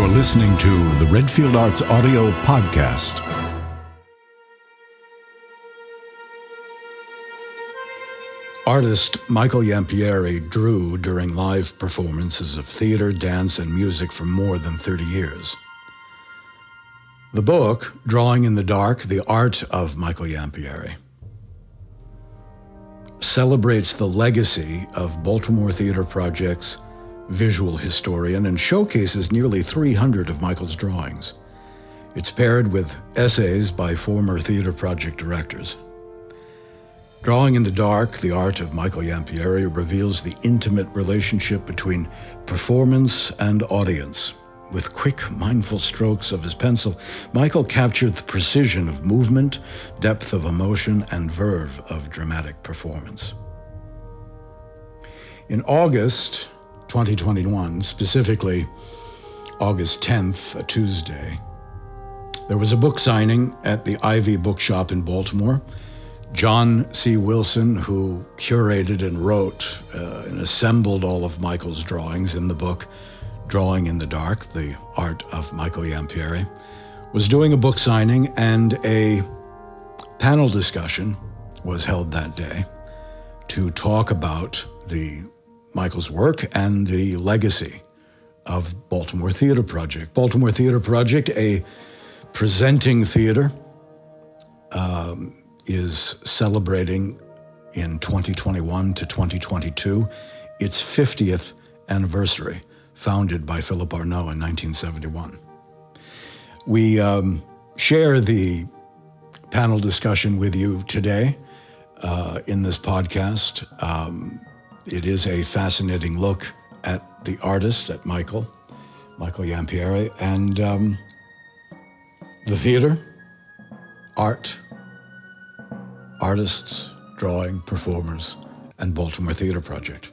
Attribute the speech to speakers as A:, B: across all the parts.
A: You're listening to the Redfield Arts Audio Podcast. Artist Michael Iampieri drew during live performances of theater, dance, and music for more than 30 years. The book, Drawing in the Dark The Art of Michael Iampieri, celebrates the legacy of Baltimore Theater Project's visual historian and showcases nearly 300 of Michael's drawings. It's paired with essays by former theater project directors. Drawing in the Dark, the art of Michael Iampieri reveals the intimate relationship between performance and audience. With quick, mindful strokes of his pencil, Michael captured the precision of movement, depth of emotion, and verve of dramatic performance. In August 2021, specifically August 10th, a Tuesday, there was a book signing at the Ivy Bookshop in Baltimore John C. Wilson, who curated and wrote uh, and assembled all of Michael's drawings in the book Drawing in the Dark, The Art of Michael Iampieri, was doing a book signing and a panel discussion was held that day to talk about the Michael's work and the legacy of Baltimore Theater Project. Baltimore Theater Project, a presenting theater, um, is celebrating in 2021 to 2022 its 50th anniversary, founded by Philip Arnoux in 1971. We um, share the panel discussion with you today uh, in this podcast. Um, it is a fascinating look at the artist, at Michael, Michael Iampieri, and um, the theater, art, artists, drawing, performers, and Baltimore Theater Project.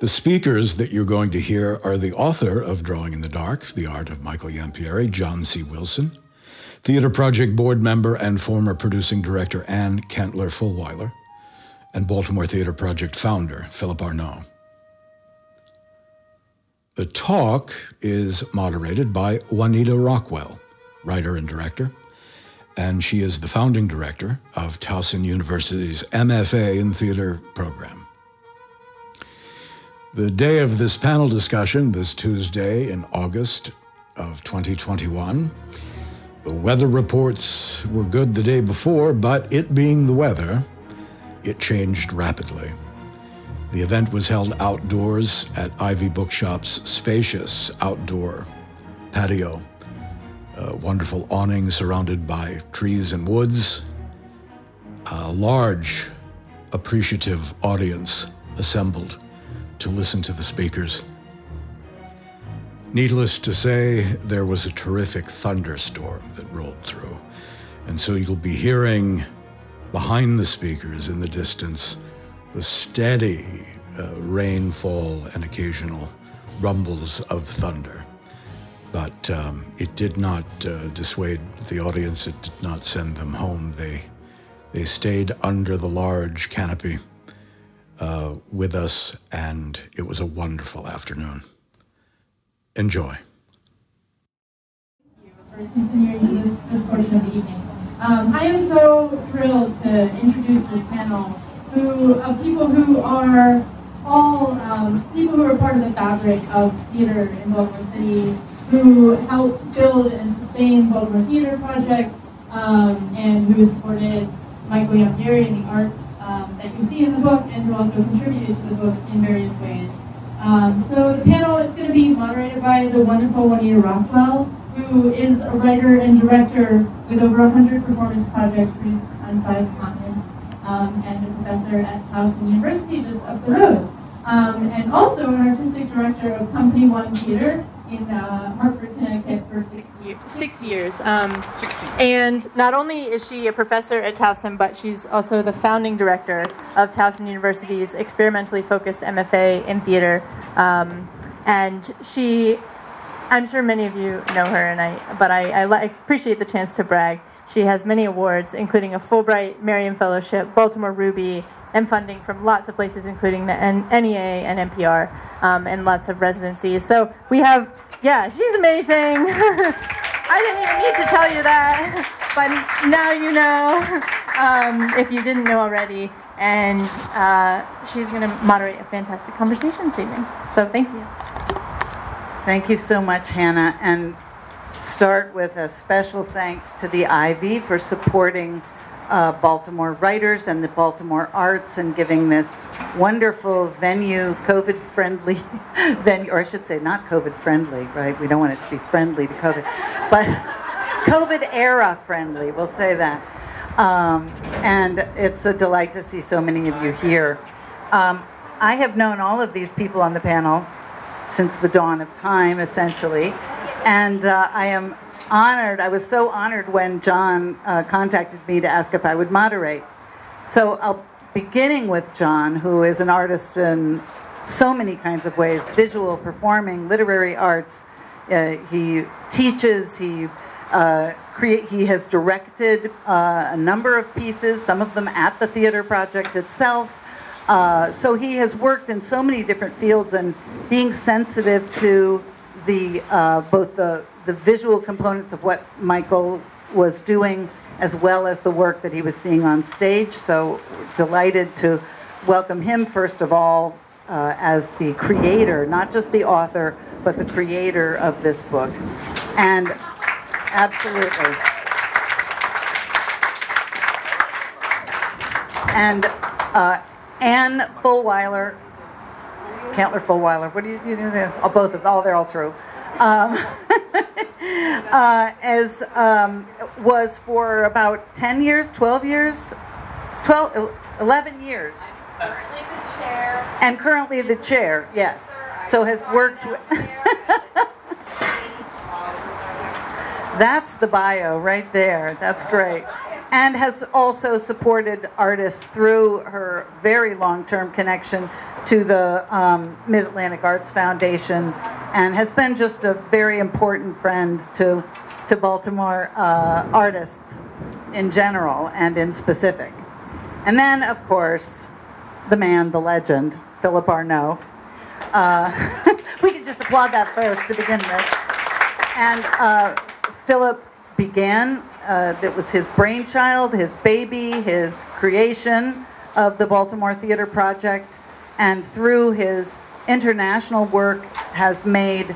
A: The speakers that you're going to hear are the author of Drawing in the Dark, The Art of Michael Iampieri, John C. Wilson, Theater Project board member and former producing director Anne Cantler Fulwiler, and Baltimore Theater Project founder Philip Arnoux. The talk is moderated by Juanita Rockwell, writer and director, and she is the founding director of Towson University's MFA in Theater program. The day of this panel discussion, this Tuesday in August of 2021, the weather reports were good the day before, but it being the weather, it changed rapidly. The event was held outdoors at Ivy Bookshop's spacious outdoor patio a wonderful awning surrounded by trees and woods, a large, appreciative audience assembled to listen to the speakers. Needless to say, there was a terrific thunderstorm that rolled through, and so you'll be hearing behind the speakers in the distance the steady uh, rainfall and occasional rumbles of thunder. But um, it did not uh, dissuade the audience. It did not send them home. They they stayed under the large canopy uh, with us, and it was a wonderful afternoon. Enjoy.
B: Um, I am so thrilled to introduce this panel who, of people who are all um, people who are part of the fabric of theater in Baltimore City, who helped build and sustain Baltimore Theater Project, um, and who supported Michael Iampieri and the art um, that you see in the book, and who also contributed to the book in various ways. Um, so the panel is going to be moderated by the wonderful Juanita Rockwell, who is a writer and director with over 100 performance projects produced on five continents, um, and a professor at Towson University just up the road. Um, and also an artistic director of Company One Theater, in uh, Hartford, Connecticut for six years. Six years. Um,
C: 60.
B: and not only is she a professor at Towson, but she's also the founding director of Towson University's experimentally focused MFA in theater. Um, and she, I'm sure many of you know her, and I, but I, I, appreciate the chance to brag. She has many awards, including a Fulbright Merriam Fellowship, Baltimore Ruby, and funding from lots of places, including the NEA and NPR, um, and lots of residencies. So we have, yeah, she's amazing. I didn't even need to tell you that, but now you know um, if you didn't know already. And uh, she's going to moderate a fantastic conversation this evening. So thank you.
C: Thank you so much, Hannah. And start with a special thanks to the Ivy for supporting uh, Baltimore writers and the Baltimore arts and giving this wonderful venue, COVID friendly venue, or I should say, not COVID friendly, right? We don't want it to be friendly to COVID, but COVID era friendly, we'll say that. Um, and it's a delight to see so many of you here. Um, I have known all of these people on the panel since the dawn of time, essentially. And uh, I am honored. I was so honored when John uh, contacted me to ask if I would moderate. So, I'll, beginning with John, who is an artist in so many kinds of ways visual, performing, literary arts. Uh, he teaches, he uh, create, he has directed uh, a number of pieces, some of them at the theater project itself. Uh, so he has worked in so many different fields and being sensitive to the uh, both the the visual components of what Michael was doing as well as the work that he was seeing on stage. So delighted to welcome him first of all uh, as the creator, not just the author, but the creator of this book. And absolutely. And uh, Anne Fulwiler, Cantler Fulwiler, what do you, you do there? Oh, both of, oh, they're all true. Um, uh, as um, was for about 10 years, 12 years, 12, 11 years.
D: Currently the chair.
C: And currently the chair, yes. So has worked with. That's the bio right there. That's great. And has also supported artists through her very long term connection to the um, Mid Atlantic Arts Foundation and has been just a very important friend to, to Baltimore uh, artists in general and in specific. And then, of course, the man, the legend, Philip Arnoux. Uh, we could just applaud that first to begin with. And uh, Philip began, uh, it was his brainchild, his baby, his creation of the Baltimore Theater Project, and through his international work has made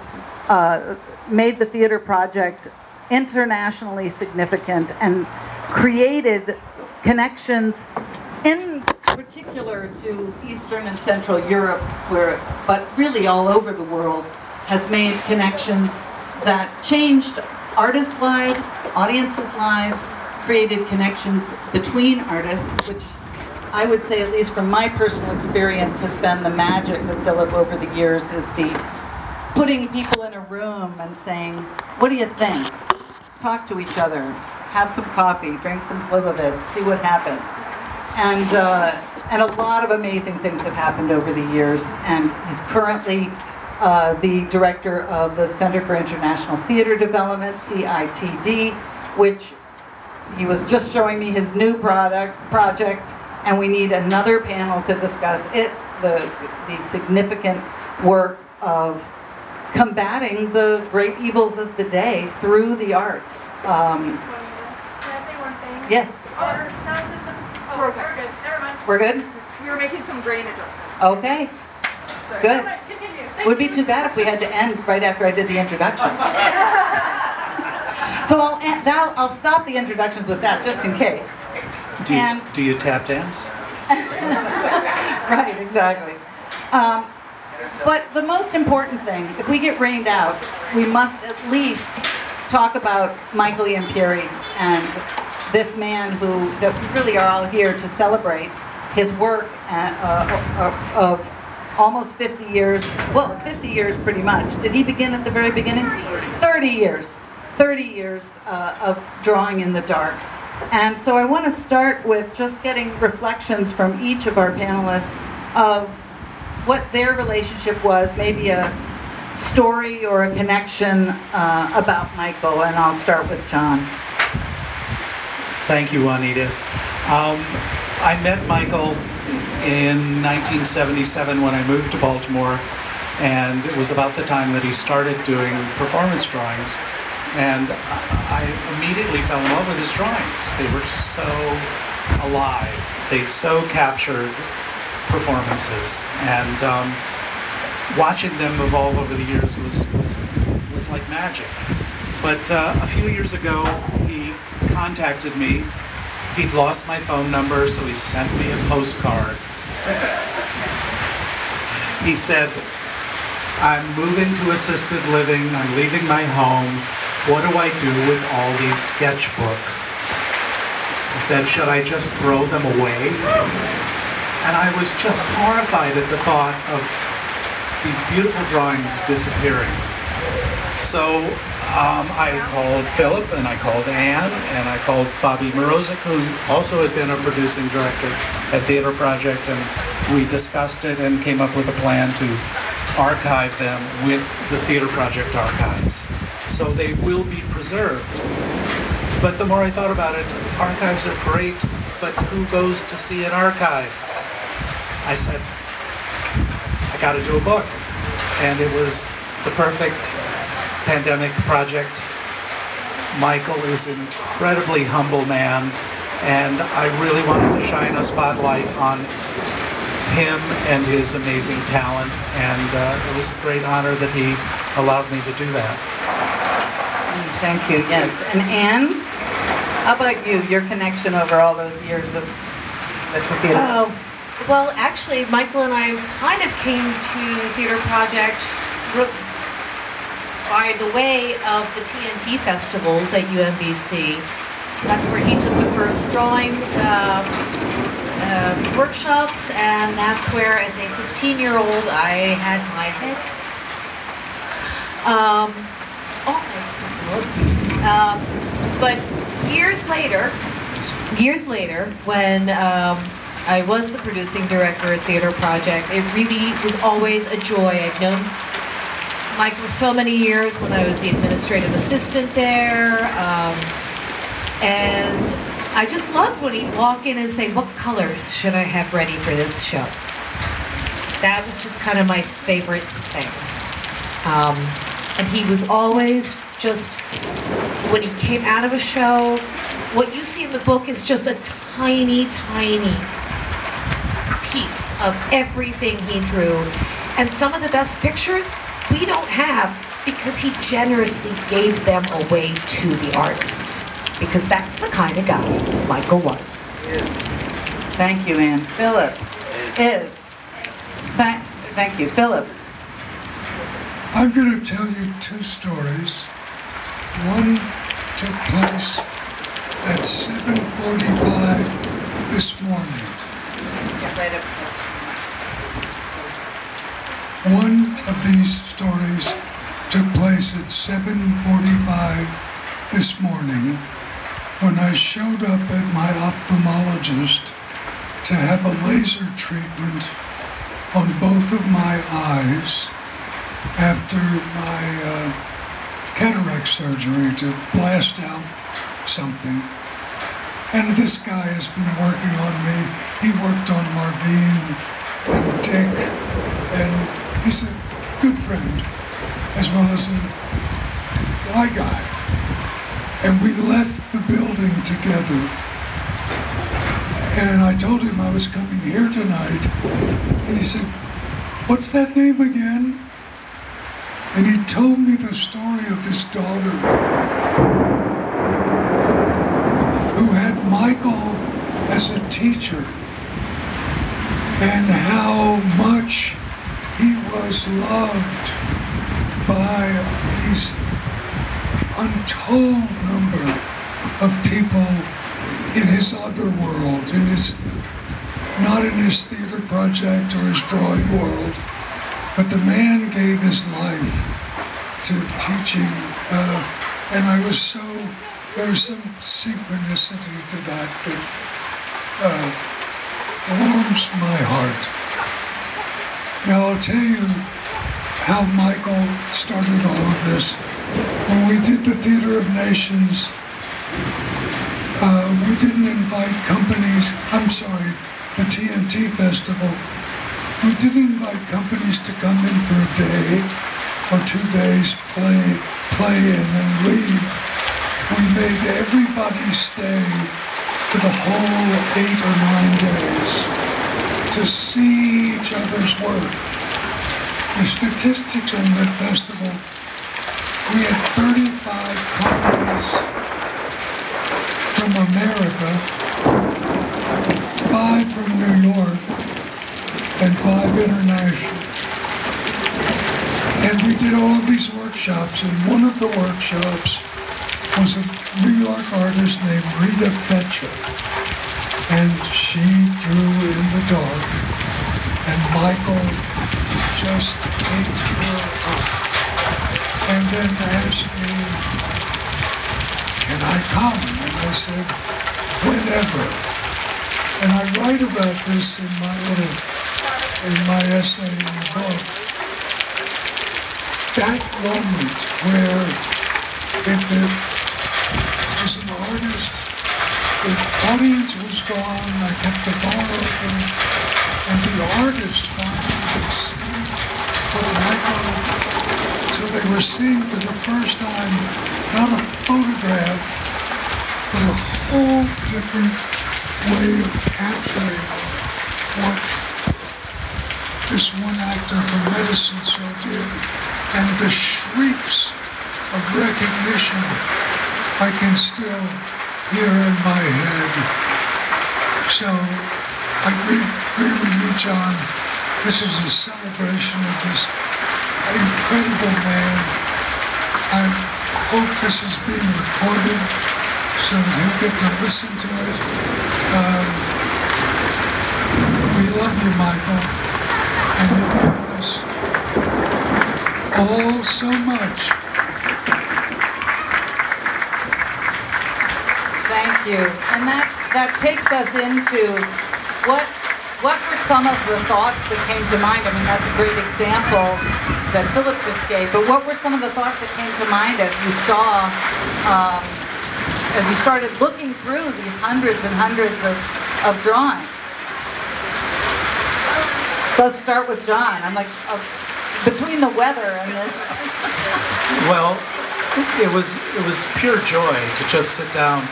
C: uh, made the theater project internationally significant and created connections in particular to Eastern and Central Europe, where but really all over the world has made connections that changed artists' lives, audiences' lives, created connections between artists, which I would say, at least from my personal experience, has been the magic of Philip over the years is the putting people in a room and saying, what do you think? Talk to each other, have some coffee, drink some Slivovitz, see what happens. And, uh, and a lot of amazing things have happened over the years. And he's currently uh, the director of the Center for International Theater Development, CITD, which he was just showing me his new product project and we need another panel to discuss it, the, the significant work of combating the great evils of the day through the arts. Um,
D: Can I say one thing?
C: yes,
D: Our sound system. Oh, we're good. Never mind.
C: we're good?
D: We were making some grain adjustments.
C: Okay.
D: Sorry.
C: Good.
D: Never mind. Continue. Thank
C: Would be too bad if we had to end right after I did the introduction. So I'll, that- I'll stop the introductions with that, just in case.
E: Do you,
C: And-
E: do you tap dance?
C: Right, exactly. Um, but the most important thing, if we get rained out, we must at least talk about Michael Iampieri and this man who, that we really are all here to celebrate his work uh, uh, of almost 50 years, well, 50 years pretty much. Did he begin at the very beginning? 30 years. 30 years uh, of drawing in the dark. And so I want to start with just getting reflections from each of our panelists of what their relationship was, maybe a story or a connection uh, about Michael. And I'll start with John.
E: Thank you, Juanita. Um, I met Michael in 1977 when I moved to Baltimore, and it was about the time that he started doing performance drawings. And I immediately fell in love with his drawings. They were just so alive. They so captured performances. And um, watching them evolve over the years was, was, was like magic. But uh, a few years ago, he contacted me. He'd lost my phone number, so he sent me a postcard. He said, I'm moving to assisted living, I'm leaving my home. What do I do with all these sketchbooks? He said, Should I just throw them away? And I was just horrified at the thought of these beautiful drawings disappearing. So um, I called Philip and I called Anne and I called Bobby Mrozek, who also had been a producing director at Theater Project, and we discussed it and came up with a plan to archive them with the Theater Project archives. So they will be preserved. But the more I thought about it, archives are great, but who goes to see an archive? I said, I got to do a book. And it was the perfect pandemic project. Michael is an incredibly humble man, and I really wanted to shine a spotlight on him and his amazing talent, and uh, it was a great honor that he allowed me to do that.
C: Thank you, yes. And Anne, how about you, your connection over all those years of the theater?
F: Oh, well, actually, Michael and I kind of came to Theater Project re- by the way of the TNT festivals at UMBC. That's where he took the first drawing um, uh, workshops, and that's where, as a 15 year old, I had my head. Um. Um, but years later, years later, when um, I was the producing director at Theater Project, it really was always a joy. I've known Mike for so many years when I was the administrative assistant there. Um, and I just loved when he'd walk in and say, What colors should I have ready for this show? That was just kind of my favorite thing. Um, and he was always just, when he came out of a show, what you see in the book is just a tiny, tiny piece of everything he drew. And some of the best pictures we don't have because he generously gave them away to the artists. Because that's the kind of guy Michael was.
C: Thank you, Anne. Philip is. Thank, thank you, Philip.
G: I'm going to tell you two stories. One took place at 7:45 this morning. One of these stories took place at 7:45 this morning when I showed up at my ophthalmologist to have a laser treatment on both of my eyes after my uh, cataract surgery to blast out something. And this guy has been working on me. He worked on Marvine and Dick, and he's a good friend as well as a Y guy. And we left the building together. And I told him I was coming here tonight. And he said, What's that name again? And he told me the story of his daughter who had Michael as a teacher and how much he was loved by this untold number of people in his other world, in his not in his theater project or his drawing world, but the man gave his life to teaching, uh, and I was so there was some synchronicity to that that uh, warms my heart. Now I'll tell you how Michael started all of this. When we did the Theater of Nations, uh, we didn't invite companies. I'm sorry, the TNT Festival, we didn't invite companies to come in for a day or two days, play, play and leave. We made everybody stay for the whole eight or nine days to see each other's work. The statistics on that festival, we had 35 companies from America, five from New York, and five international. And we did all of these workshops, and one of the workshops was a New York artist named Rita Fetcher. And she drew in the dark, and Michael just picked her up. And then asked me, can I come? And I said, whenever. And I write about this in my little, in my essay in the book. That moment where if there was an artist, the audience was gone, I kept the bar open, and the artist finally could what Michael so they were seeing for the first time not a photograph, but a whole different way of capturing what this one actor from Medicine Show did. And the shrieks of recognition I can still hear in my head. So I agree, agree with you, John. This is a celebration of this incredible man. I hope this is being recorded so that he'll get to listen to it. Um, we love you, Michael, and you've given us all so much.
C: You. And that, that takes us into what, what were some of the thoughts that came to mind? I mean, that's a great example that Philip just gave, but what were some of the thoughts that came to mind as you saw, um, as you started looking through these hundreds and hundreds of, of drawings? Let's start with John. I'm like, uh, between the weather and this,
E: Well, it was it was pure joy to just sit down.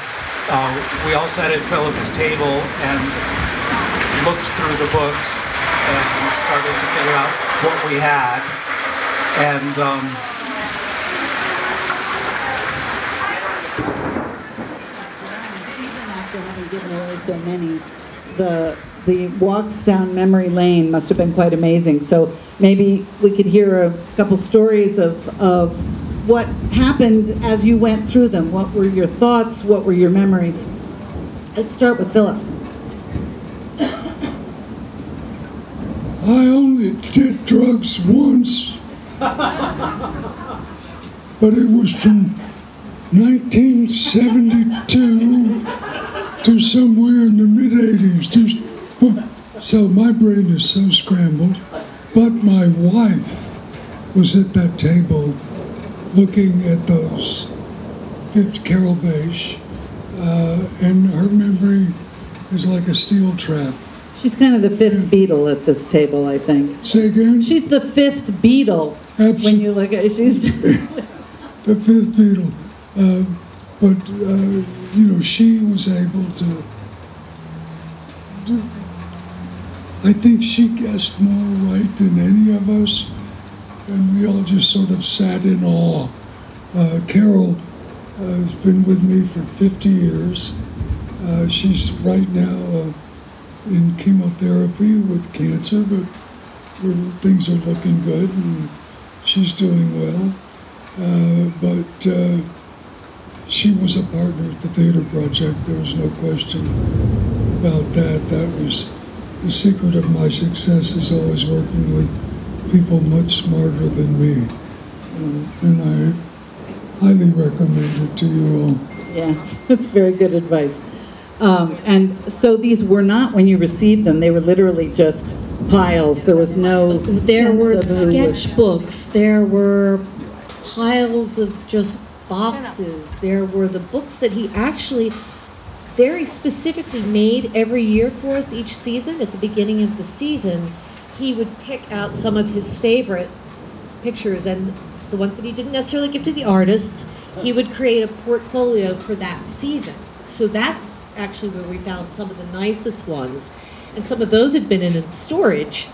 E: Uh, we all sat at Philip's table and looked through the books and started to figure out what we had. And um,
C: so many, the the walks down memory lane must have been quite amazing. So maybe we could hear a couple stories of of what happened as you went through them. What were your thoughts? What were your memories? Let's start with Philip.
G: I only did drugs once, but it was from 1972 to somewhere in the mid 80s. Just well, so my brain is so scrambled. But my wife was at that table looking at those fifth Carol Beige, uh, and her memory is like a steel trap.
C: She's kind of the fifth Beatle at this table, I think.
G: Say again?
C: She's the fifth Beatle
G: Abs-
C: when you look at she's.
G: the fifth Beatle. Uh, but, uh, you know, she was able to. Do, I think she guessed more right than any of us, and we all just sort of sat in awe. Uh, Carol uh, has been with me for 50 years. Uh, she's right now uh, in chemotherapy with cancer, but things are looking good, and she's doing well. Uh, but uh, she was a partner at the theater project. There was no question about that. That was the secret of my success is always working with people much smarter than me. Uh, and I highly recommend it to you all.
C: Yes, that's very good advice. Um, and so these were not when you received them; they were literally just piles. There was no.
F: There
C: sense
F: were
C: of who was-
F: sketchbooks, there were piles of just boxes, there were the books that he actually very specifically made every year for us each season. At the beginning of the season, he would pick out some of his favorite pictures and the ones that he didn't necessarily give to the artists, he would create a portfolio for that season. So that's actually where we found some of the nicest ones. And some of those had been in storage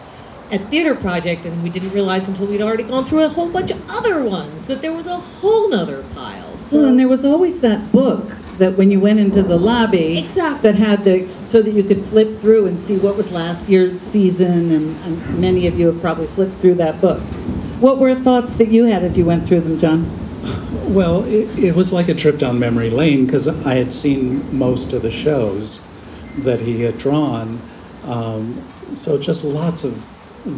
F: at Theater Project, and we didn't realize until we'd already gone through a whole bunch of other ones that there was a whole nother pile. So
C: Well, and there was always that book that when you went into the lobby.
F: Exactly.
C: That had the, so that you could flip through and see what was last year's season, and, and many of you have probably flipped through that book. What were thoughts that you had as you went through them, John?
E: Well, it, it was like a trip down memory lane because I had seen most of the shows that he had drawn. Um, so just lots of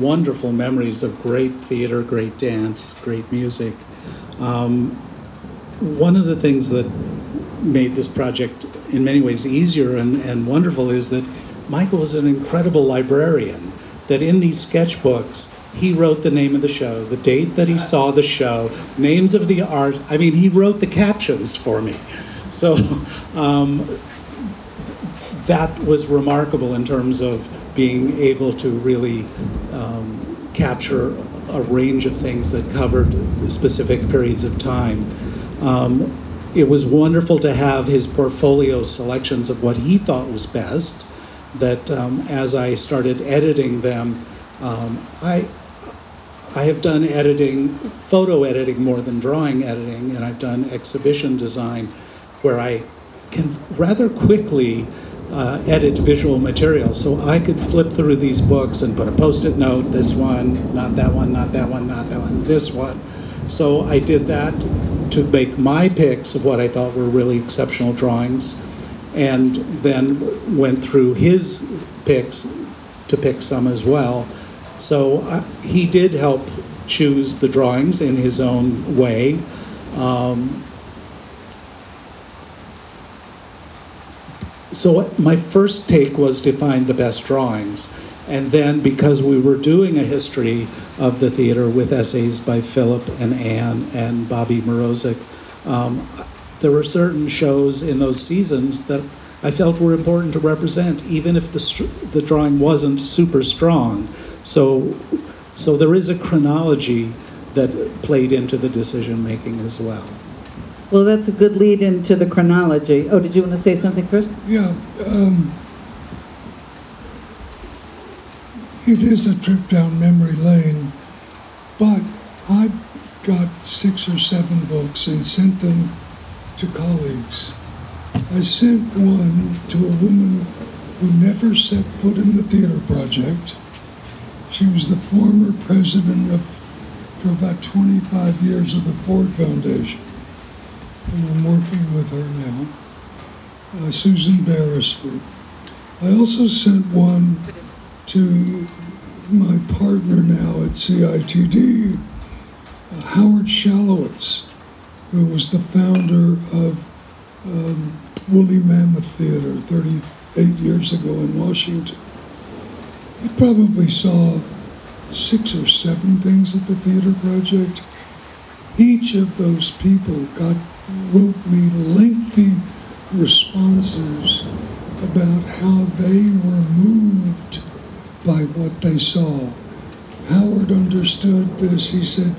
E: wonderful memories of great theater, great dance, great music. Um, one of the things that made this project in many ways easier and, and wonderful is that Michael was an incredible librarian. That in these sketchbooks, he wrote the name of the show, the date that he saw the show, names of the art. I mean, he wrote the captions for me. So um, that was remarkable in terms of being able to really um, capture a range of things that covered specific periods of time. Um, it was wonderful to have his portfolio selections of what he thought was best. That um, as I started editing them, um, I I have done editing, photo editing more than drawing editing, and I've done exhibition design, where I can rather quickly uh, edit visual material. So I could flip through these books and put a post-it note, this one, not that one, not that one, not that one, this one. So I did that to make my picks of what I thought were really exceptional drawings, and then went through his picks to pick some as well. So uh, he did help choose the drawings in his own way. Um, so my first take was to find the best drawings. And then because we were doing a history of the theater with essays by Philip and Anne and Bobby Mrozek, um, there were certain shows in those seasons that I felt were important to represent, even if the, str- the drawing wasn't super strong. So, so there is a chronology that played into the decision making as well.
C: Well, that's a good lead into the chronology. Oh, did you want to say something, Chris?
G: Yeah, um, it is a trip down memory lane, but I got six or seven books and sent them to colleagues. I sent one to a woman who never set foot in the theater project. She was the former president of, for about 25 years of the Ford Foundation, and I'm working with her now uh, Susan Beresford. I also sent one to my partner now at CITD, Howard Shalwitz, who was the founder of um, Woolly Mammoth Theater 38 years ago in Washington. He probably saw six or seven things at the theater project. Each of those people got wrote me lengthy responses about how they were moved by what they saw. Howard understood this. He said,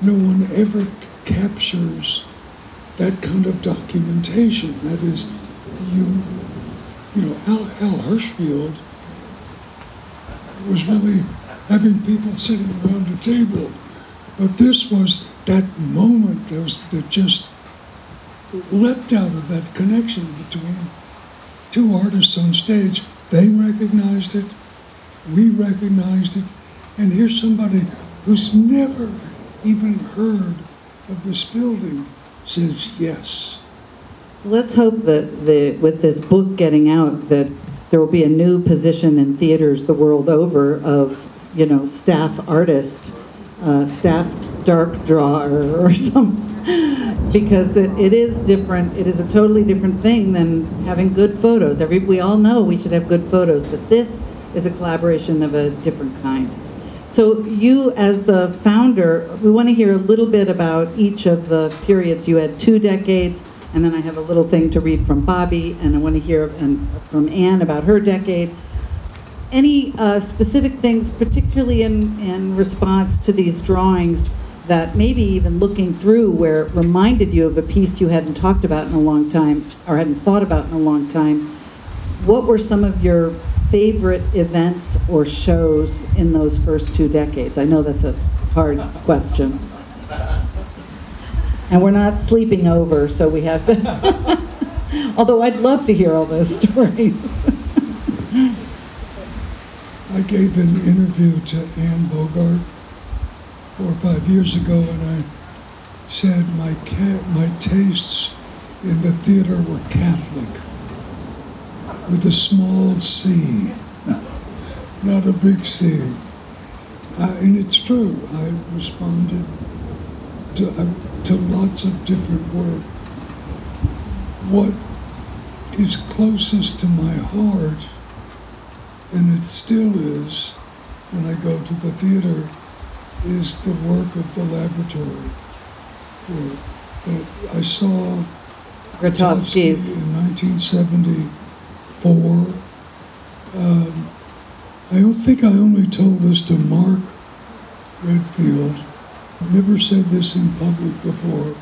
G: No one ever captures that kind of documentation. That is, you, you know, Al, Al Hirschfeld was really having people sitting around a table. But this was that moment that, was, that just leapt out of that connection between two artists on stage. They recognized it, we recognized it, and here's somebody who's never even heard of this building says yes.
C: Let's hope that the, with this book getting out, that there will be a new position in theaters the world over of, you know, staff artist, uh, staff dark drawer or something. Because it, it is different, it is a totally different thing than having good photos. Every, we all know we should have good photos, but this is a collaboration of a different kind. So you, as the founder, we want to hear a little bit about each of the periods. You had two decades, And then I have a little thing to read from Bobby, and I want to hear from Anne about her decade. Any uh, specific things, particularly in, in response to these drawings, that maybe even looking through where reminded you of a piece you hadn't talked about in a long time or hadn't thought about in a long time? What were some of your favorite events or shows in those first two decades? I know that's a hard question. And we're not sleeping over, so we have to. Although I'd love to hear all those stories.
G: I gave an interview to Anne Bogart four or five years ago, and I said my my tastes in the theater were Catholic, with a small C, not a big C. Uh, and it's true. I responded to uh, to lots of different work. What is closest to my heart and it still is when I go to the theater, is the work of the laboratory. Work that I saw Grotowski
C: Grotowski's.
G: in 1974. Um, I don't think I only told this to Mark Redfield. Never said this in public before.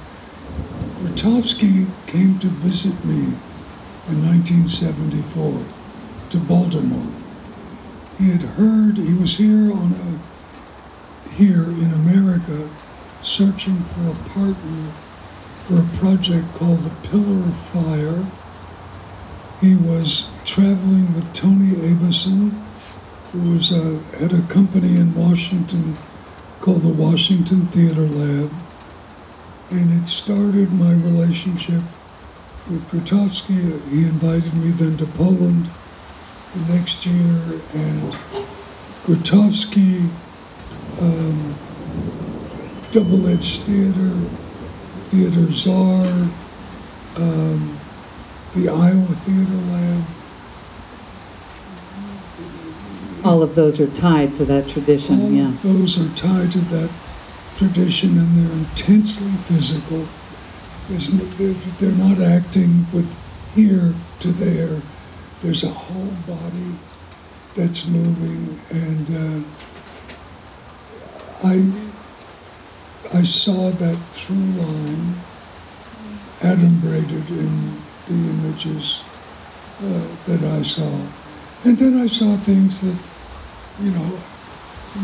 G: Grotowski came to visit me in 1974 to Baltimore. He had heard he was here on a here in America searching for a partner for a project called the Pillar of Fire. He was traveling with Tony Abison, who was uh, had a company in Washington called the Washington Theater Lab, and it started my relationship with Grotowski. He invited me then to Poland the next year, and Grotowski, um, Double Edge Theater, Theater ZAR, um, the Iowa Theater Lab.
C: All of those are tied to that
G: All
C: tradition, yeah.
G: those are tied to that tradition, and they're intensely physical. There's no, they're, they're not acting with here to there. There's a whole body that's moving, and uh, I I saw that through line adumbrated in the images uh, that I saw, and then I saw things that you know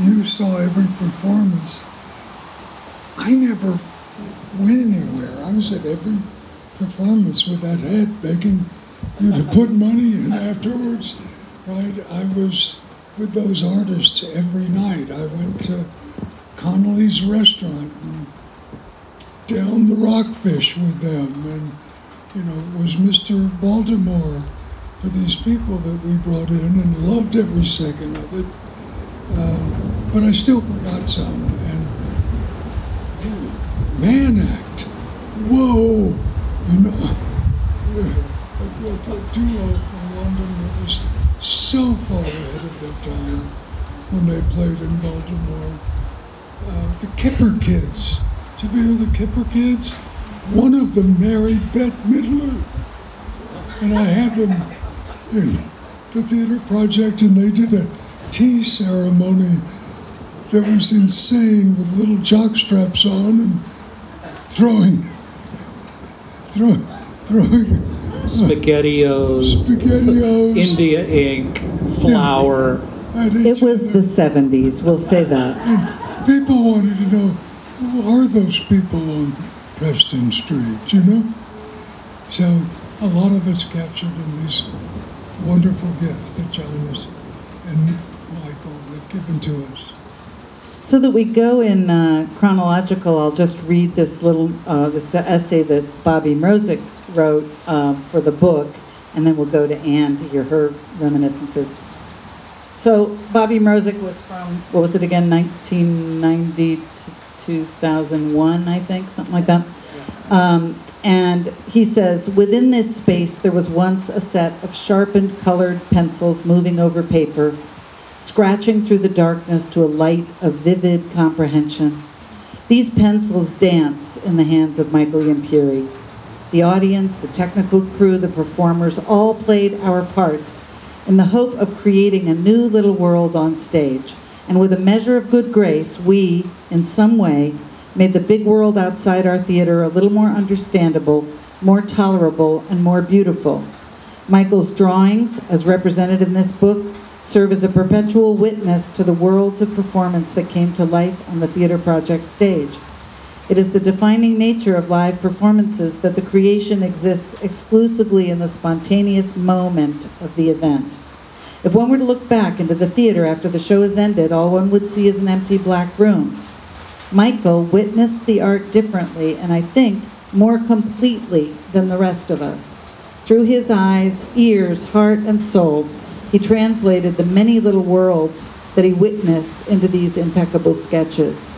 G: you saw every performance. I never went anywhere. I was at every performance with that head begging you to put money in afterwards, right? I was with those artists every night. I went to Connolly's restaurant and down the rockfish with them, and you know, was Mr. Baltimore for these people that we brought in and loved every second of it. Um, but I still forgot some, and man act, whoa, you know, a, a duo from London that was so far ahead of their time when they played in Baltimore. Uh, the Kipper Kids. Did you ever hear the Kipper Kids? One of them married Bette Midler. And I had them in the theater project, and they did a tea ceremony that was insane with little jock straps on and throwing, throwing, throwing
H: SpaghettiOs,
G: spaghettios.
H: India ink, flour.
G: at
C: It was
G: other.
C: the 70s, we'll say that.
G: And people wanted to know who are those people on Preston Street, you know? So a lot of it's captured in these wonderful gifts that John has and Michael have given to us.
C: So that we go in uh, chronological, I'll just read this little uh, this essay that Bobby Mrozek wrote uh, for the book, and then we'll go to Anne to hear her reminiscences. So Bobby Mrozek was from what was it again, 1990 to 2001, I think, something like that. Um, and he says, within this space, there was once a set of sharpened colored pencils moving over paper, scratching through the darkness to a light of vivid comprehension. These pencils danced in the hands of Michael Iampieri. The audience, the technical crew, the performers all played our parts in the hope of creating a new little world on stage. And with a measure of good grace, we, in some way, made the big world outside our theater a little more understandable, more tolerable, and more beautiful. Michael's drawings, as represented in this book, serve as a perpetual witness to the worlds of performance that came to life on the Theater Project stage. It is the defining nature of live performances that the creation exists exclusively in the spontaneous moment of the event. If one were to look back into the theater after the show has ended, all one would see is an empty black room. Michael witnessed the art differently and I think more completely than the rest of us. Through his eyes, ears, heart, and soul, he translated the many little worlds that he witnessed into these impeccable sketches.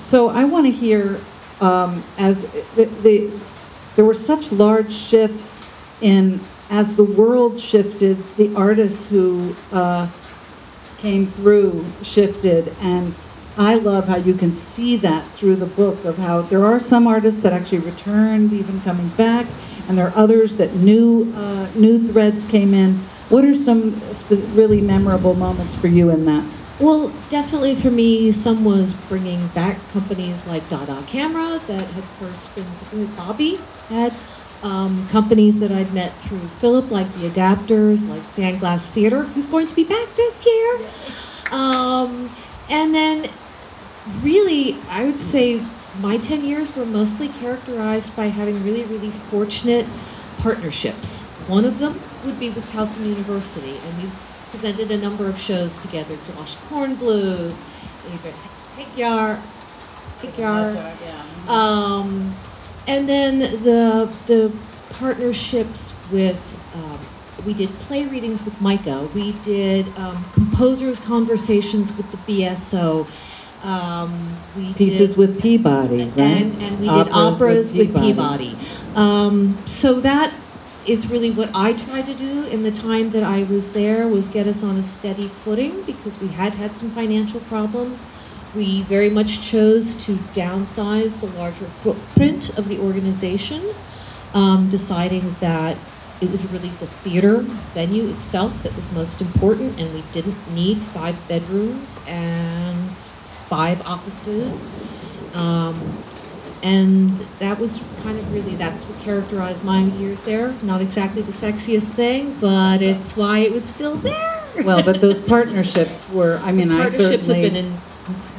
C: So I want to hear, um, as the, the, there were such large shifts in, as the world shifted, the artists who uh, came through shifted. And I love how you can see that through the book of how there are some artists that actually returned, even coming back, and there are others that new, uh, new threads came in. What are some really memorable moments for you in that?
F: Well, definitely for me, some was bringing back companies like Dada Camera that had first been Bobby had. Um, companies that I'd met through Philip, like the Adapters, like Sandglass Theater, who's going to be back this year. Um, and then, really, I would say my 10 years were mostly characterized by having really, really fortunate partnerships. One of them would be with Towson University, and we presented a number of shows together. Josh Kornbluth, Higyar, Higyar, um, and then the the partnerships with. Um, we did play readings with MICA. We did um, composers' conversations with the BSO. Um, we
C: Pieces
F: did,
C: with Peabody, right?
F: and, and we did operas with Peabody. Um, so that is really what I tried to do in the time that I was there was get us on a steady footing because we had had some financial problems. We very much chose to downsize the larger footprint of the organization, um, deciding that it was really the theater venue itself that was most important, and we didn't need five bedrooms and five offices. Um, and that was kind of really that's what characterized my years there. Not exactly the sexiest thing, but it's why it was still there.
C: Well, but those partnerships were, I mean, I
F: Partnerships have
C: certainly.
F: been in,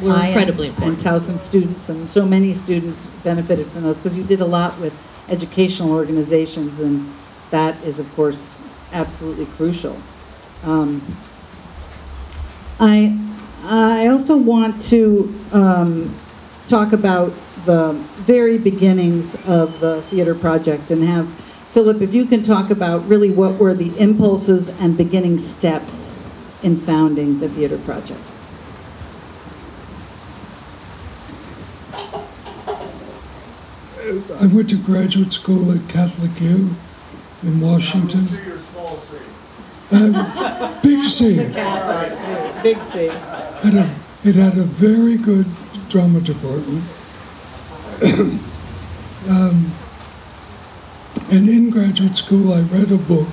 F: were
C: I
F: incredibly
C: and-
F: important.
C: And Towson students, and so many students benefited from those, because you did a lot with educational organizations, and that is, of course, absolutely crucial. Um, I, I also want to um, talk about the very beginnings of the theater project and have, Philip, if you can talk about really what were the impulses and beginning steps in founding the theater project.
G: I went to graduate school at Catholic U in Washington. Uh, Big C.
C: Big C.
G: Had a, it had a very good drama department. um, and in graduate school, I read a book,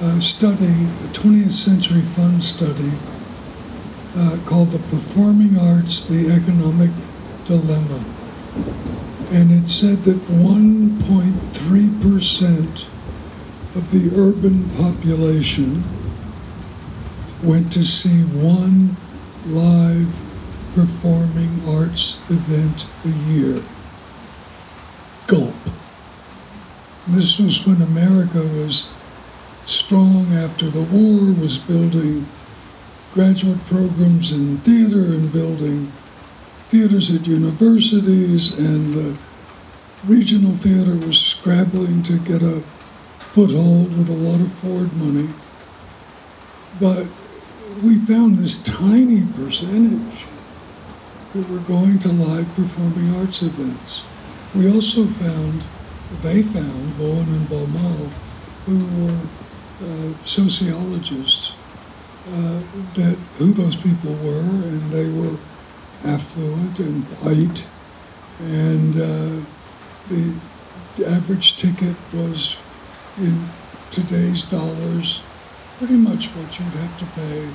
G: a study, a 20th century Fund study uh, called The Performing Arts, the Economic Dilemma. And it said that 1.3% of the urban population went to see one live performing arts event a year. Gulp. This was when America was strong after the war, was building graduate programs in theater and building theaters at universities, and the regional theater was scrabbling to get a foothold with a lot of Ford money. But we found this tiny percentage that were going to live performing arts events. We also found, they found, Bowen and Baumol, who were uh, sociologists, uh, that who those people were, and they were affluent and white And uh, the average ticket was in today's dollars pretty much what you'd have to pay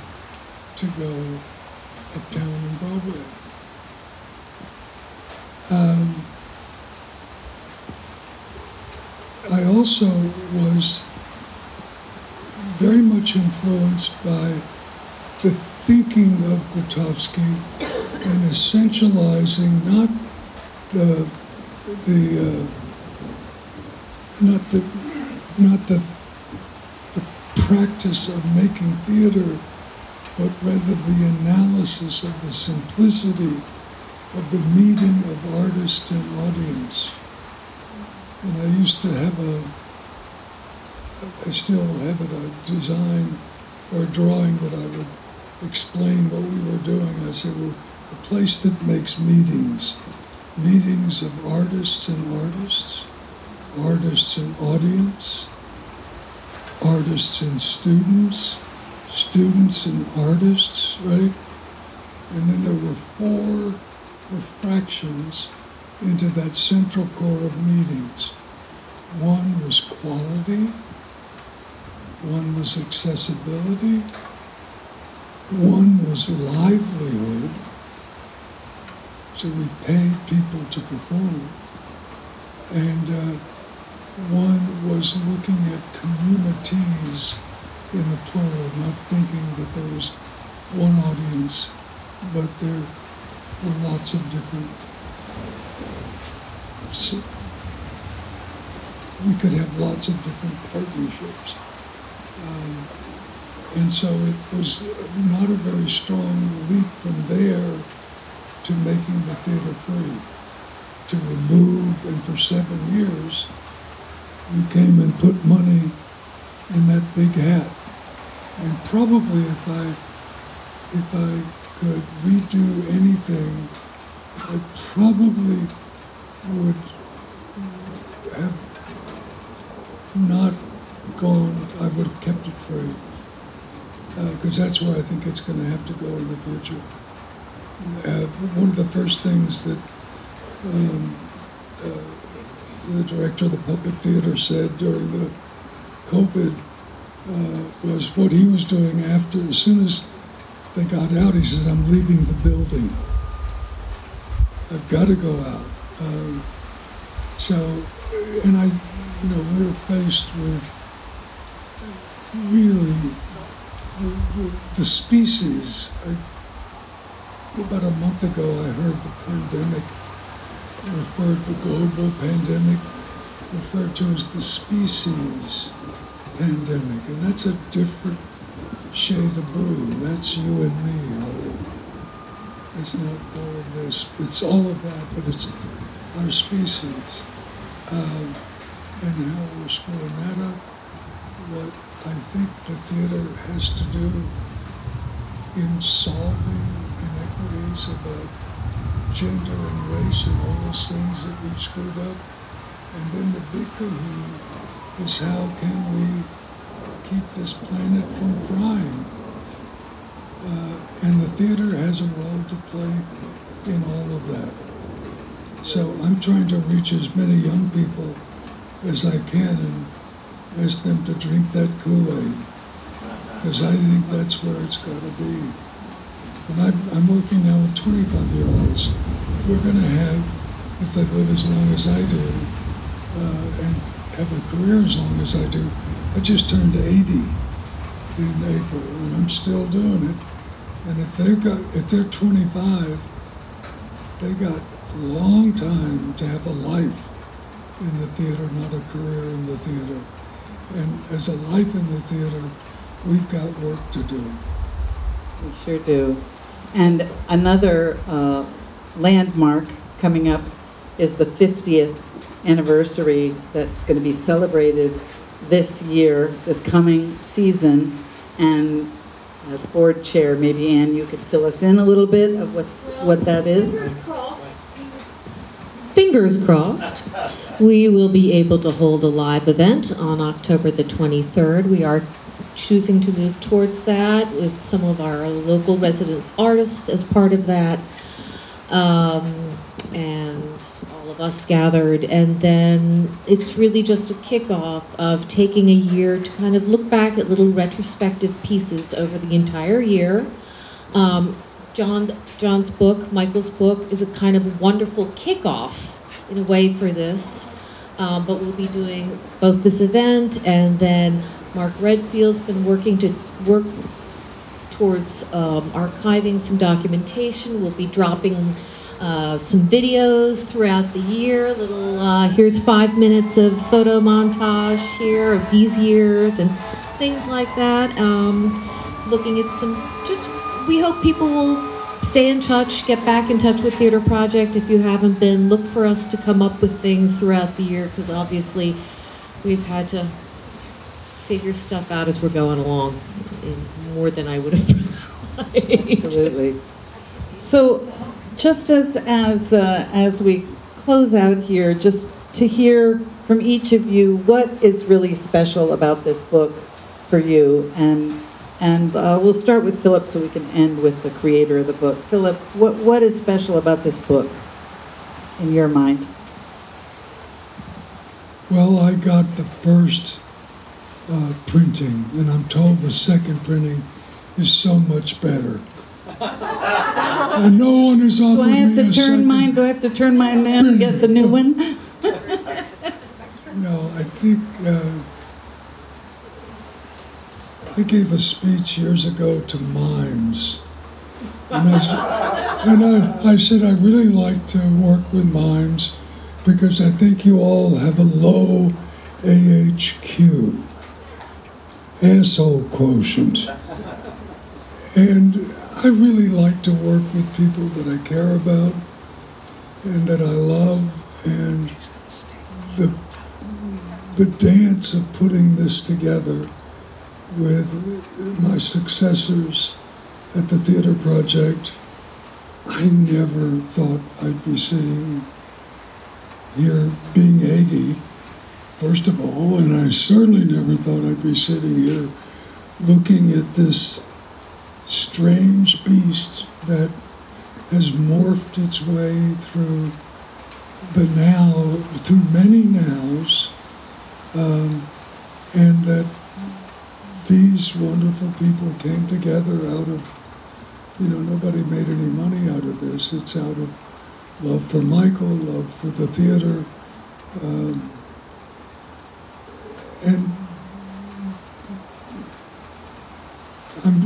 G: to go uptown in Broadway. Um, I also was very much influenced by the thinking of Grotowski and essentializing not the the uh, not the not the the practice of making theater, but rather the analysis of the simplicity of the meeting of artist and audience. And I used to have a, I still have it, a design or a drawing that I would explain what we were doing. I said, well, a place that makes meetings, meetings of artists and artists, artists and audience, artists and students, students and artists, right? And then there were four refractions into that central core of meetings. One was quality, one was accessibility, one was livelihood. So we paid people to perform. And uh, one was looking at communities in the plural, not thinking that there was one audience, but there were lots of different. s- We could have lots of different partnerships. Um, and so it was not a very strong leap from there to making the theater free. To remove, and for seven years, you came and put money in that big hat. And probably if I, if I could redo anything, I probably would have not gone, I would have kept it free. Because that's where I think it's going to have to go in the future. Uh, one of the first things that um, uh, the director of the Puppet Theater said during the COVID uh, was what he was doing after, as soon as they got out, he said, I'm leaving the building. I've got to go out. Um, so, and I, you know, we're faced with really the, the, the species. I, about a month ago, I heard the pandemic referred, the global pandemic referred to as the species pandemic, and that's a different shade of blue. That's you and me, It's not all of this. It's all of that, but it's our species. Um, and how we're screwing that up. What I think the theater has to do in solving inequities about gender and race and all those things that we've screwed up. And then the big kahuna is how can we keep this planet from frying? Uh, and the theater has a role to play in all of that. So I'm trying to reach as many young people as I can and ask them to drink that Kool-Aid. Because I think that's where it's got to be. And I'm, I'm working now with 25 year olds. We're going to have, if they live as long as I do, uh, and have a career as long as I do, I just turned 80 in April, and I'm still doing it. And if they're got, if they're 25, they got a long time to have a life in the theater, not a career in the theater. And as a life in the theater, we've got work to do.
C: We sure do. And another uh, landmark coming up is the 50th anniversary that's going to be celebrated this year, this coming season. And as board chair, maybe Anne, you could fill us in a little bit of what's, what that is?
I: Fingers crossed, we will be able to hold a live event on October the 23rd. We are choosing to move towards that with some of our local resident artists as part of that. Um, and all of
F: us gathered, and then it's really just a kickoff of taking a year to kind of look back at little retrospective pieces over the entire year. Um, John, John's book, Michael's book, is a kind of wonderful kickoff in a way for this. Um, but we'll be doing both this event and then Mark Redfield's been working to work towards um, archiving some documentation. We'll be dropping uh, some videos throughout the year. Little uh, here's five minutes of photo montage here of these years and things like that. Um, looking at some just we hope people will stay in touch, get back in touch with Theater Project if you haven't been. Look for us to come up with things throughout the year because obviously we've had to figure stuff out as we're going along in more than I would have liked.
C: Absolutely. So, just as as uh, as we close out here, just to hear from each of you, what is really special about this book for you, and and uh, we'll start with Philip, so we can end with the creator of the book. Philip, what what is special about this book, in your mind?
G: Well, I got the first uh, printing, and I'm told the second printing is so much better. and no one has
C: Do
G: offered
C: I have
G: me
C: to turn
G: second.
C: mine? Do I have to turn mine in and get the new one?
G: No, I think uh, I gave a speech years ago to mimes, and I and I, I said I really like to work with mimes because I think you all have a low AHQ, asshole quotient, and I really like to work with people that I care about and that I love, and the the dance of putting this together with my successors at the Theater Project, I never thought I'd be sitting here being 80, first of all, and I certainly never thought I'd be sitting here looking at this strange beast that has morphed its way through the now, through many nows, um, and that these wonderful people came together out of, you know, nobody made any money out of this. It's out of love for Michael, love for the theater, um, and I'm,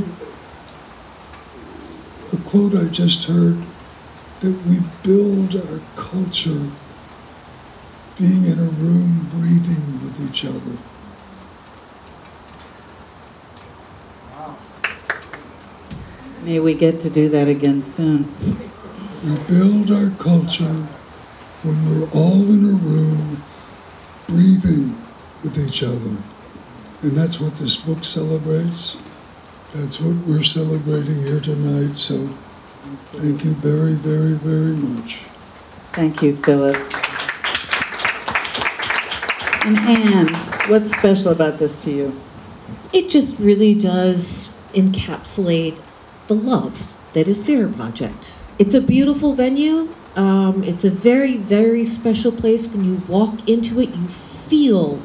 G: a quote I just heard that we build our culture being in a room breathing with each other.
C: May we get to do that again soon.
G: We build our culture when we're all in a room breathing with each other. And that's what this book celebrates. That's what we're celebrating here tonight. So thank you very, very, very much.
C: Thank you, Philip. And Anne, what's special about this to you?
F: It just really does encapsulate the love that is Theater Project. It's a beautiful venue. Um, it's a very, very special place. When you walk into it, you feel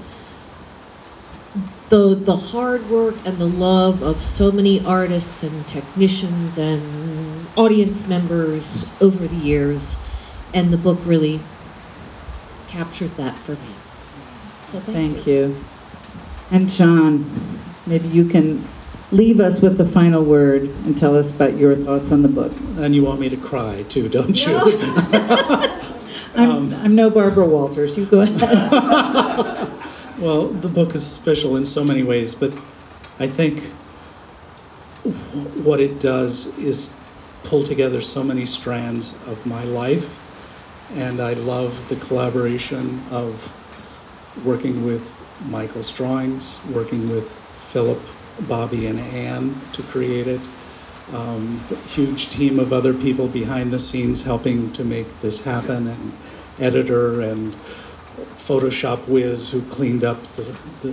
F: the the hard work and the love of so many artists and technicians and audience members over the years, and the book really captures that for me. So thank,
C: Thank you. And John, maybe you can leave us with the final word and tell us about your thoughts on the book.
E: And you want me to cry too, don't you?
C: I'm, um, I'm no Barbara Walters. You go ahead.
E: Well, the book is special in so many ways, but I think what it does is pull together so many strands of my life. And I love the collaboration of working with Michael's drawings, working with Philip, Bobby, and Anne to create it. Um, huge team of other people behind the scenes helping to make this happen, and editor and Photoshop whiz who cleaned up the, the,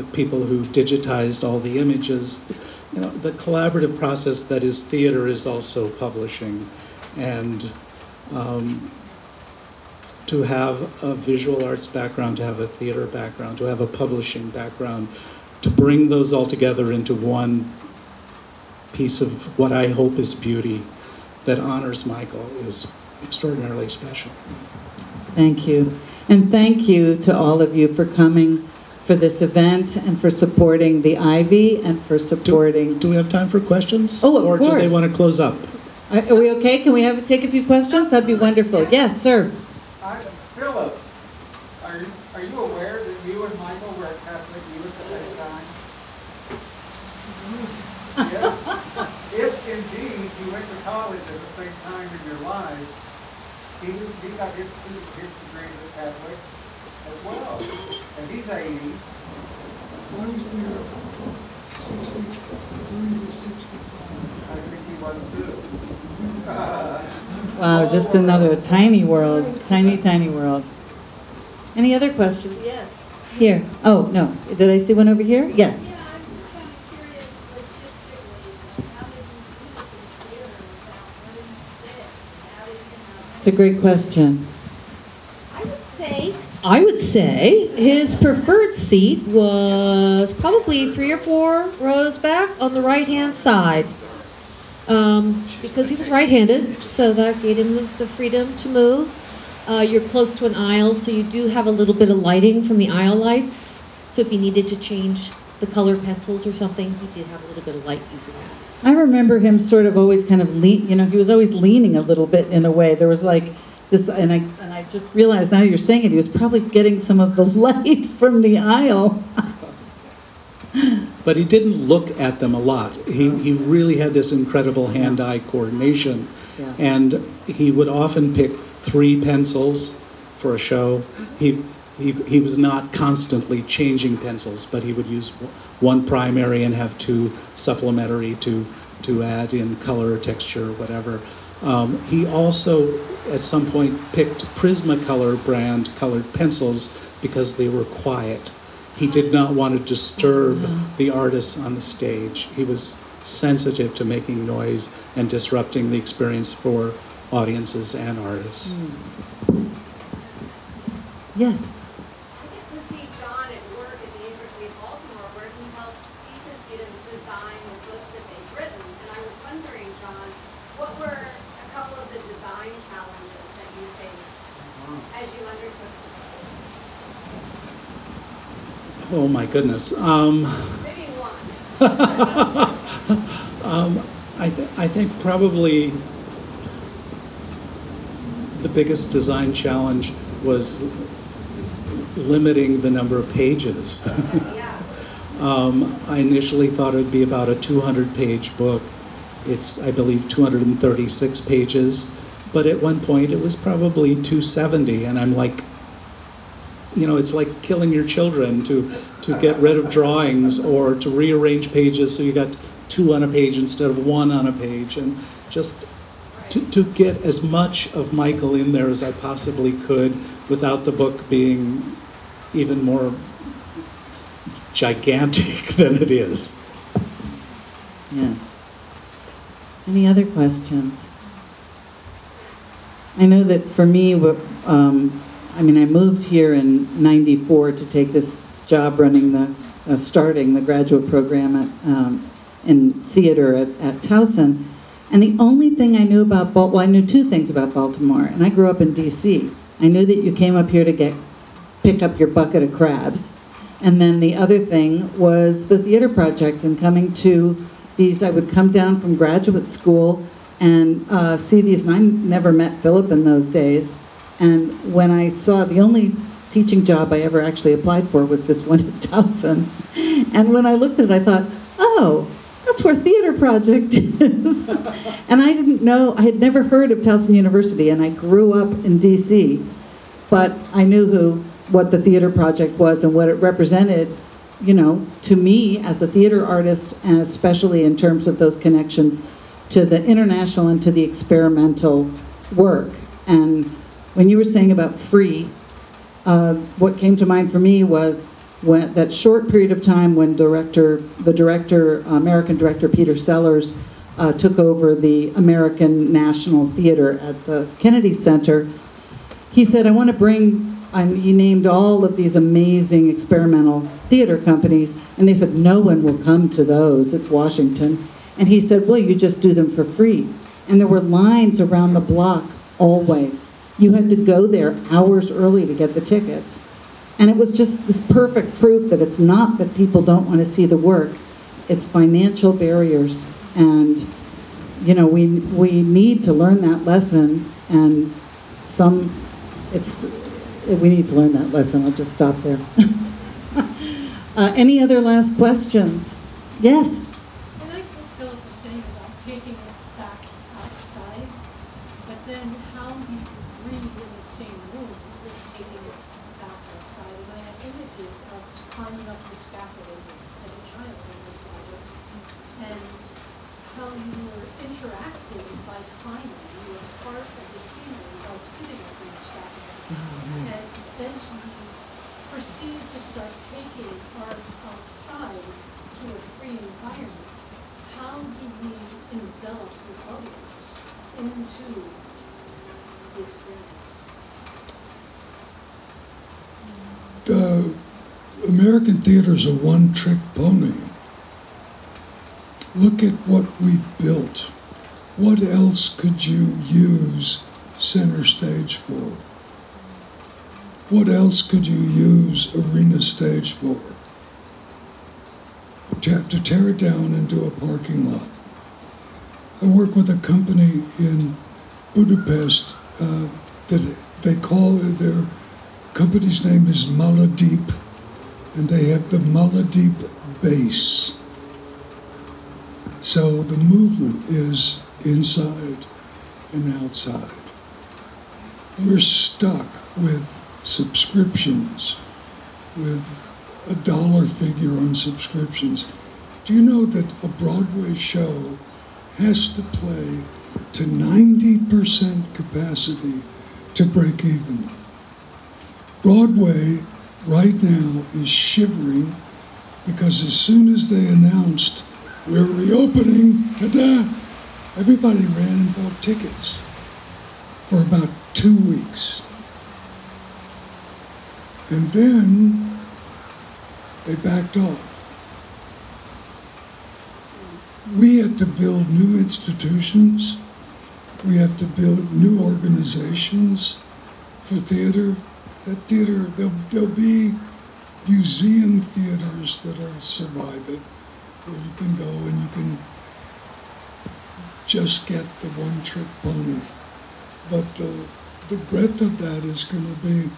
E: the people who digitized all the images. You know, the collaborative process that is theater is also publishing. And um, to have a visual arts background, to have a theater background, to have a publishing background, to bring those all together into one piece of what I hope is beauty that honors Michael is extraordinarily special.
C: Thank you. And thank you to all of you for coming for this event and for supporting the Ivy and for supporting.
E: Do we have time for questions?
C: Oh, of
E: Or do they want to close up?
C: Are are we okay? Can we have, take a few questions? That'd be wonderful. Yes, sir.
J: I, Philip, are you, are you aware that you and Michael were at Catholic U at the same time? Yes. If indeed you went to college at the same time in your lives, he was, he got his two, his degrees at Catholic as well. And he's eighty.
G: I was there sixty-three to sixty-five.
J: I think he was too.
C: Wow, just another tiny world, tiny, tiny world. Any other questions? Yes. Here. Oh, no. Did I see one over here? Yes.
K: Yeah, I'm just kind of curious logistically, like, how did you do this in theater without letting me sit? How did you know?
C: It's a great question.
F: I would say. I would say his preferred seat was probably three or four rows back on the right hand side. Um, because he was right handed, so that gave him the freedom to move. Uh, you're close to an aisle, so you do have a little bit of lighting from the aisle lights. So if he needed to change the color pencils or something, he did have a little bit of light using that.
C: I remember him sort of always kind of lean, you know, he was always leaning a little bit in a way. There was like this, and I, and I just realized now you're saying it, he was probably getting some of the light from the aisle.
E: But he didn't look at them a lot. He, he really had this incredible hand-eye coordination.
C: Yeah.
E: And he would often pick three pencils for a show. He, he, he was not constantly changing pencils, but he would use one primary and have two supplementary to, to add in color, texture, whatever. Um, he also, at some point, picked Prismacolor brand colored pencils because they were quiet. He did not want to disturb the artists on the stage. He was sensitive to making noise and disrupting the experience for audiences and artists.
C: Yes.
K: I get to see John at work at the University of Baltimore where he helps thesis students design the books that they've written. And I was wondering, John, what were a couple of the design challenges that you faced as you undertook the
E: Oh my goodness. Um, um, I, th- I think probably the biggest design challenge was limiting the number of pages. um, I initially thought it would be about a 200 page book. It's, I believe, 236 pages, but at one point it was probably 270, and I'm like, you know, it's like killing your children to, to get rid of drawings or to rearrange pages so you got two on a page instead of one on a page. And just to, to get as much of Michael in there as I possibly could without the book being even more gigantic than it is.
C: Yes. Any other questions? I know that for me, what, um, I mean, I moved here in '94 to take this job running the, uh, starting the graduate program at, um, in theater at, at Towson. And the only thing I knew about Baltimore, well, I knew two things about Baltimore, and I grew up in D.C. I knew that you came up here to get pick up your bucket of crabs. And then the other thing was the theater project and coming to these. I would come down from graduate school and uh, see these, and I never met Philip in those days. And when I saw the only teaching job I ever actually applied for was this one at Towson. And when I looked at it, I thought, oh, that's where Theater Project is. and I didn't know, I had never heard of Towson University, and I grew up in DC, but I knew who, what the Theater Project was and what it represented, you know, to me as a theater artist, and especially in terms of those connections to the international and to the experimental work. And when you were saying about free, uh, what came to mind for me was when that short period of time when director, the director, American director Peter Sellars, uh, took over the American National Theater at the Kennedy Center. He said, I want to bring, and he named all of these amazing experimental theater companies, and they said, no one will come to those, it's Washington. And he said, well, you just do them for free. And there were lines around the block always. You had to go there hours early to get the tickets. And it was just this perfect proof that it's not that people don't want to see the work, it's financial barriers. And, you know, we, we need to learn that lesson, and some, it's, we need to learn that lesson. I'll just stop there. uh, any other last questions? Yes?
L: I like what Philip was saying about taking it back outside, but then how you breathe in the same room is taking it back outside. And I have images of climbing up the scaffolding as, as a child in the project, and how you were interacting by climbing. You were part of the scenery by sitting up in the scaffolding. And as we proceed to start taking art outside to a free environment, how do we envelop the audience into the experience?
G: The American theater a one-trick pony. Look at what we've built. What else could you use center stage for? What else could you use arena stage for? To, to tear it down and do a parking lot. I work with a company in Budapest uh, that they call their company's name is Maladype, and they have the Maladype base. So the movement is inside and outside. We're stuck with subscriptions, with a dollar figure on subscriptions. Do you know that a Broadway show has to play to 90% capacity to break even? Broadway right now is shivering because as soon as they announced we're reopening, ta-da, everybody ran and bought tickets for about two weeks. And then they backed off. We have to build new institutions. We have to build new organizations for theater. That theater, there'll, there'll be museum theaters that'll survive it, where you can go and you can just get the one trick pony. But the, the breadth of that is going to be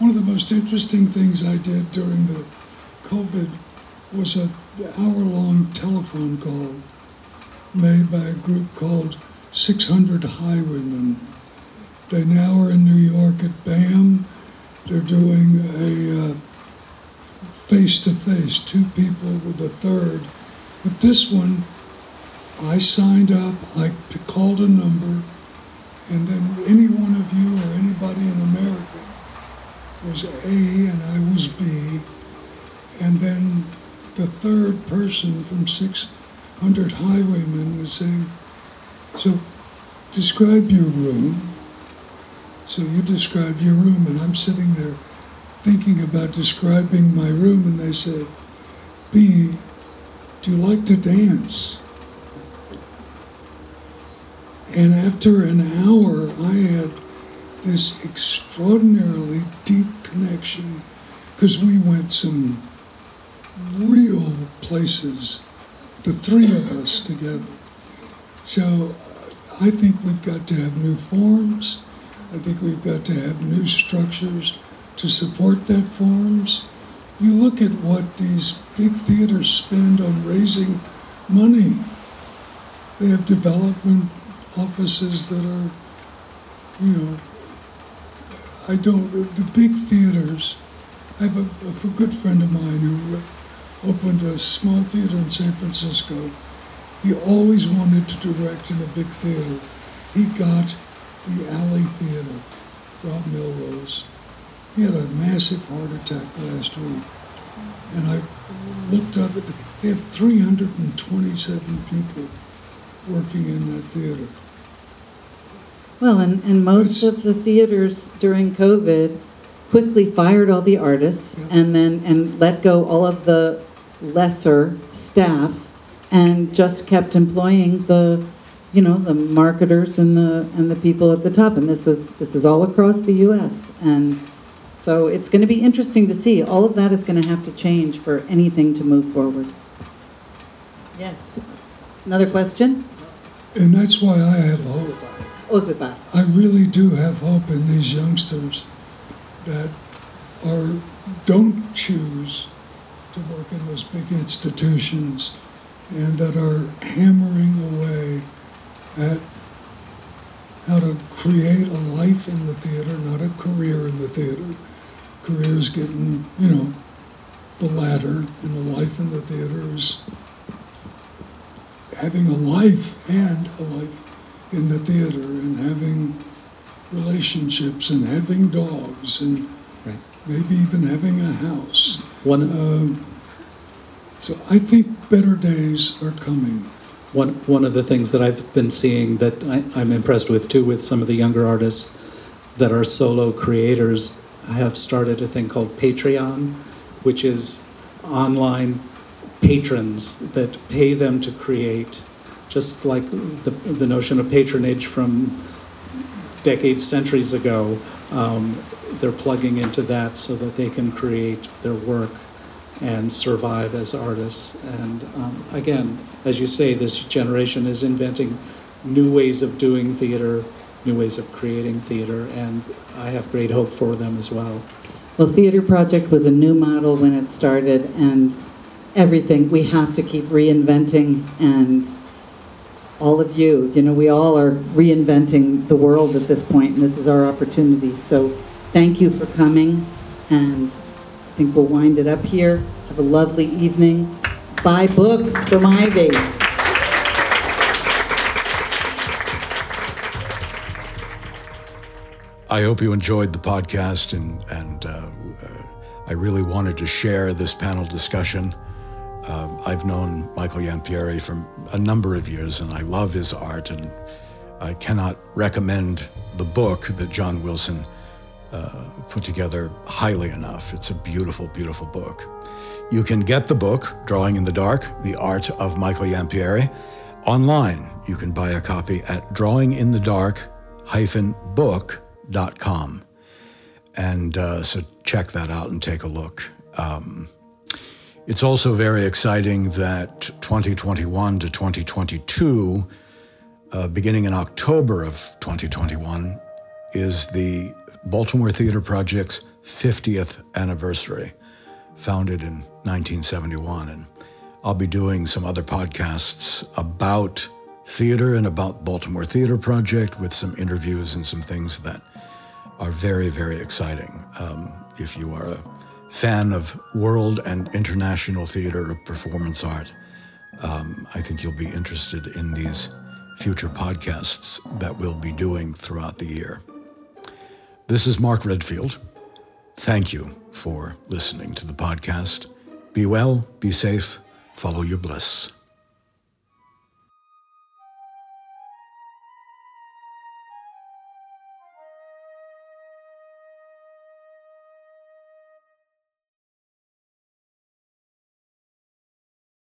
G: one of the most interesting things I did during the COVID was a hour-long telephone call made by a group called 600 Highwaymen. They now are in New York at BAM. They're doing a uh, face-to-face, two people with a third. But this one, I signed up, I called a number, and then any one of you or anybody in America was A and I was B. And then the third person from 600 Highwaymen was saying, So describe your room. So you describe your room, and I'm sitting there thinking about describing my room, and they say, B, do you like to dance? And after an hour, I had this extraordinarily deep connection because we went some real places, the three of us together. So I think we've got to have new forms. I think we've got to have new structures to support that forms. You look at what these big theaters spend on raising money. They have development offices that are, you know, I don't, the, big theaters, I have a, a good friend of mine who uh, opened a small theater in San Francisco. He always wanted to direct in a big theater. He got the Alley Theater, Rob Melrose. He had a massive heart attack last week. And I looked up at, the, they have 327 people working in that theater.
C: Well, and, and most of the theaters during COVID quickly fired all the artists and then, and let go all of the lesser staff and just kept employing the, you know, the marketers and the, and the people at the top. And this was, this is all across the US. And so it's going to be interesting to see. All of that is going to have to change for anything to move forward. Yes. Another question?
G: And that's why I have hope.
C: Oh, goodbye.
G: I really do have hope in these youngsters that are don't choose to work in those big institutions and that are hammering away at how to create a life in the theater, not a career in the theater. Career is getting, you know, the ladder, and a life in the theater is having a life and a life in the theater and having relationships and having dogs and
E: Right.
G: maybe even having a house.
E: One,
G: Um, so I think better days are coming.
E: One, one of the things that I've been seeing that I, I'm impressed with too, with some of the younger artists that are solo creators, have started a thing called Patreon, which is online patrons that pay them to create, just like the, the notion of patronage from decades, centuries ago. Um, they're plugging into that so that they can create their work and survive as artists. And um, again, as you say, this generation is inventing new ways of doing theater, new ways of creating theater, and I have great hope for them as well.
C: Well, Theater Project was a new model when it started, and everything, we have to keep reinventing, and all of you, you know, we all are reinventing the world at this point, and this is our opportunity. So thank you for coming, and I think we'll wind it up here. Have a lovely evening. Buy books from Ivy.
A: I hope you enjoyed the podcast, and and uh, uh, I really wanted to share this panel discussion. Uh, I've known Michael Iampieri for a number of years, and I love his art, and I cannot recommend the book that John Wilson uh, put together highly enough. It's a beautiful, beautiful book. You can get the book, Drawing in the Dark: The Art of Michael Iampieri, online. You can buy a copy at drawinginthedark-book.com. And uh, so check that out and take a look. Um, it's also very exciting that 2021 to 2022, uh, beginning in October of 2021, is the Baltimore Theater Project's 50th anniversary, founded in 1971. And I'll be doing some other podcasts about theater and about Baltimore Theater Project with some interviews and some things that are very, very exciting. Um, if you are a fan of world and international theater or performance art, um, I think you'll be interested in these future podcasts that we'll be doing throughout the year. This is Mark Redfield. Thank you for listening to the podcast. Be well, be safe, follow your bliss.